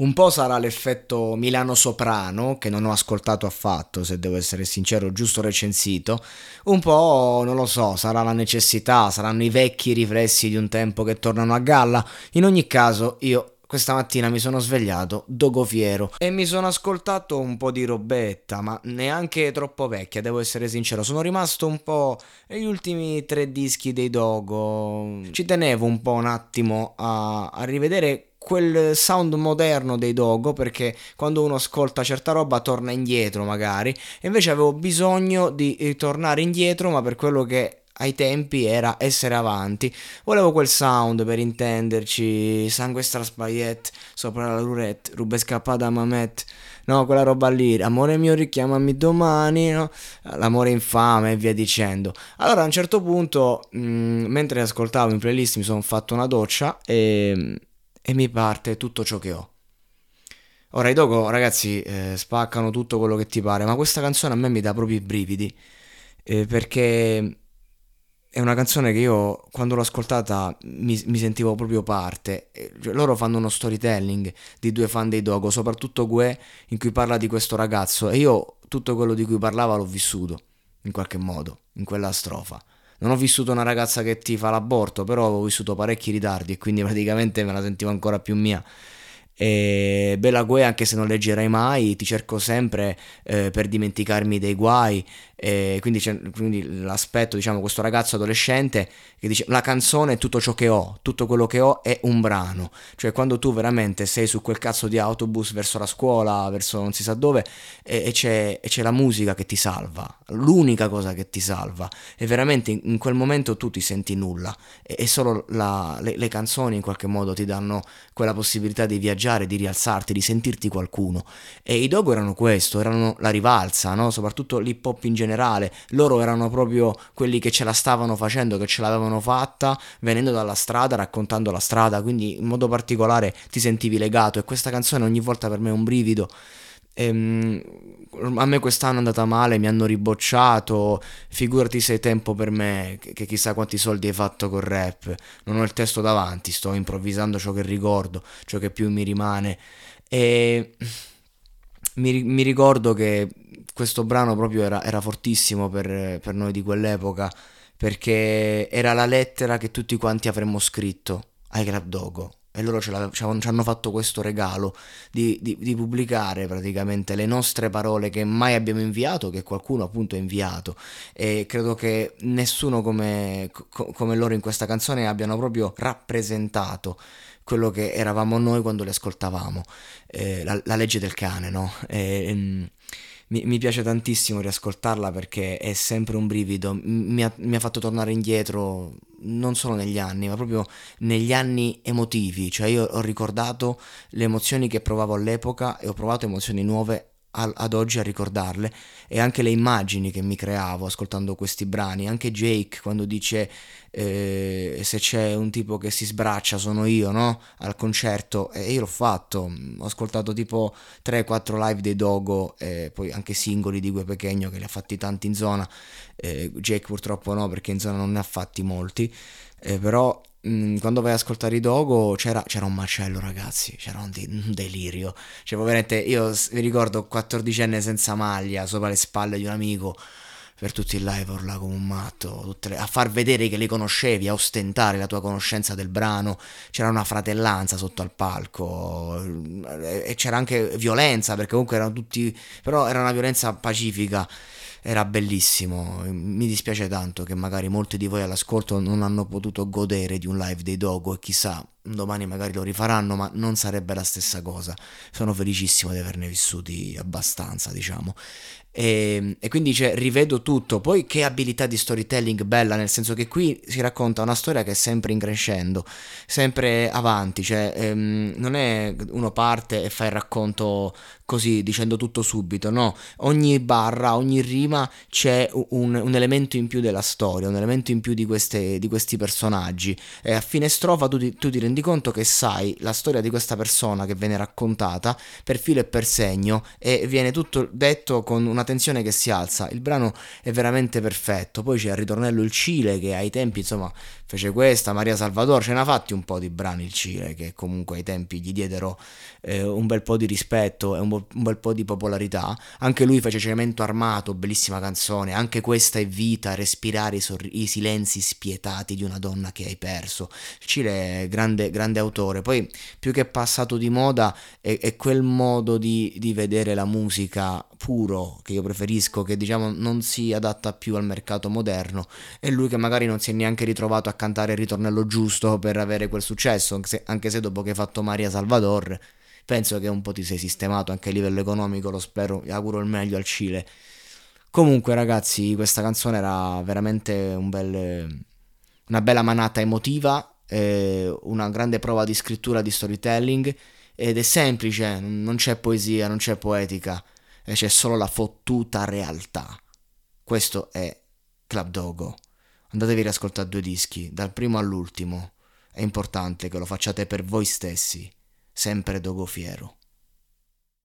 Un po' sarà l'effetto Milano Soprano, che non ho ascoltato affatto, se devo essere sincero, giusto recensito. Un po', non lo so, sarà la necessità, saranno i vecchi riflessi di un tempo che tornano a galla. In ogni caso, io questa mattina mi sono svegliato dogo fiero e mi sono ascoltato un po' di robetta, ma neanche troppo vecchia, devo essere sincero. Sono rimasto un po' negli ultimi tre dischi dei Dogo. Ci tenevo un po' un attimo a, a rivedere quel sound moderno dei Dogo perché quando uno ascolta certa roba torna indietro magari. E invece avevo bisogno di eh, tornare indietro ma per quello che ai tempi era essere avanti. Volevo quel sound per intenderci sangue straspaiet sopra la roulette rube scappata a Mamet. No quella roba lì amore mio richiamami domani no? l'amore infame e via dicendo. Allora a un certo punto mh, mm, mentre ascoltavo in playlist mi sono fatto una doccia e e mi parte tutto ciò che ho. Ora i Dogo, ragazzi, eh, spaccano tutto quello che ti pare, ma questa canzone a me mi dà proprio i brividi, eh, perché è una canzone che io quando l'ho ascoltata mi, mi sentivo proprio parte. Cioè, loro fanno uno storytelling di due fan dei Dogo, soprattutto Gue, in cui parla di questo ragazzo, e io tutto quello di cui parlava l'ho vissuto, in qualche modo, in quella strofa. Non ho vissuto una ragazza che ti fa l'aborto, però ho vissuto parecchi ritardi e quindi praticamente me la sentivo ancora più mia. E Bella Gue, anche se non leggerai mai, ti cerco sempre eh, per dimenticarmi dei guai. E quindi, quindi l'aspetto, diciamo, questo ragazzo adolescente che dice la canzone è tutto ciò che ho, tutto quello che ho è un brano. Cioè quando tu veramente sei su quel cazzo di autobus verso la scuola, verso non si sa dove, e, e, c'è, e c'è, la musica che ti salva, l'unica cosa che ti salva. E veramente in, in quel momento tu ti senti nulla. E, e solo la, le, le canzoni in qualche modo ti danno quella possibilità di viaggiare, di rialzarti, di sentirti qualcuno. E i Dogo erano questo, erano la rivalsa, no? soprattutto l'hip hop in generale, loro erano proprio quelli che ce la stavano facendo, che ce l'avevano fatta, venendo dalla strada, raccontando la strada, quindi in modo particolare ti sentivi legato e questa canzone ogni volta per me è un brivido. Ehm, a me quest'anno è andata male, mi hanno ribocciato, figurati se è tempo per me, che chissà quanti soldi hai fatto col rap, non ho il testo davanti, sto improvvisando ciò che ricordo, ciò che più mi rimane. E mi, mi ricordo che questo brano proprio era, era fortissimo per, per, noi di quell'epoca perché era la lettera che tutti quanti avremmo scritto ai Club Dogo e loro ce ci hanno fatto questo regalo di, di, di, pubblicare praticamente le nostre parole che mai abbiamo inviato, che qualcuno appunto ha inviato e credo che nessuno come, come loro in questa canzone abbiano proprio rappresentato quello che eravamo noi quando le ascoltavamo, eh, la, la, legge del cane, no? E, mm, mi, mi, piace tantissimo riascoltarla perché è sempre un brivido, mi ha, mi ha, fatto tornare indietro non solo negli anni, ma proprio negli anni emotivi, cioè io ho ricordato le emozioni che provavo all'epoca e ho provato emozioni nuove ad oggi a ricordarle e anche le immagini che mi creavo ascoltando questi brani, anche Jake quando dice eh, se c'è un tipo che si sbraccia sono io, no? Al concerto. E io l'ho fatto, ho ascoltato tipo 3-4 live dei Dogo e poi anche singoli di Gue Pechegno che li ha fatti tanti in zona, eh, Jake purtroppo no perché in zona non ne ha fatti molti, eh, però Mm, quando vai ad ascoltare i Dogo c'era, c'era, un macello ragazzi, c'era un, de- un delirio, cioè veramente io vi ricordo 14enne senza maglia sopra le spalle di un amico per tutti i live urla come un matto, le, a far vedere che li conoscevi, a ostentare la tua conoscenza del brano, c'era una fratellanza sotto al palco e c'era anche violenza perché comunque erano tutti, però era una violenza pacifica era bellissimo. Mi dispiace tanto che magari molti di voi all'ascolto non hanno potuto godere di un live dei Dogo e chissà, domani magari lo rifaranno, ma non sarebbe la stessa cosa. Sono felicissimo di averne vissuti abbastanza, diciamo. E, e, quindi cioè, rivedo tutto. Poi che abilità di storytelling bella, nel senso che qui si racconta una storia che è sempre in crescendo, sempre avanti, cioè ehm, non è uno parte e fa il racconto così dicendo tutto subito, no, ogni barra, ogni rima c'è un, un elemento in più della storia, un elemento in più di, queste, di questi personaggi. E a fine strofa tu ti, tu ti rendi conto che sai la storia di questa persona che viene raccontata per filo e per segno e viene tutto detto con una tensione che si alza, il brano è veramente perfetto, poi c'è il ritornello il Cile che ai tempi insomma fece questa, Maria Salvador, ce n'ha fatti un po' di brani il Cile che comunque ai tempi gli diedero eh, un bel po' di rispetto e un, un, bel po' di popolarità. Anche lui fece Cemento Armato, bellissima canzone, anche questa è vita, respirare i, sor- i silenzi spietati di una donna che hai perso. Il Cile grande, grande autore, poi più che passato di moda è, è quel modo di, di vedere la musica puro che io preferisco, che diciamo non si adatta più al mercato moderno, e lui che magari non si è neanche ritrovato a cantare il ritornello giusto per avere quel successo, anche se, anche se dopo che hai fatto Maria Salvador, penso che un po' ti sei sistemato anche a livello economico, lo spero, auguro il meglio al Cile. Comunque ragazzi, questa canzone era veramente un bel, una bella manata emotiva, eh, una grande prova di scrittura, di storytelling, ed è semplice, non c'è poesia, non c'è poetica, e c'è solo la fottuta realtà. Questo è Club Dogo. Andatevi ad ascoltare due dischi, dal primo all'ultimo. È importante che lo facciate per voi stessi, sempre Dogo Fiero.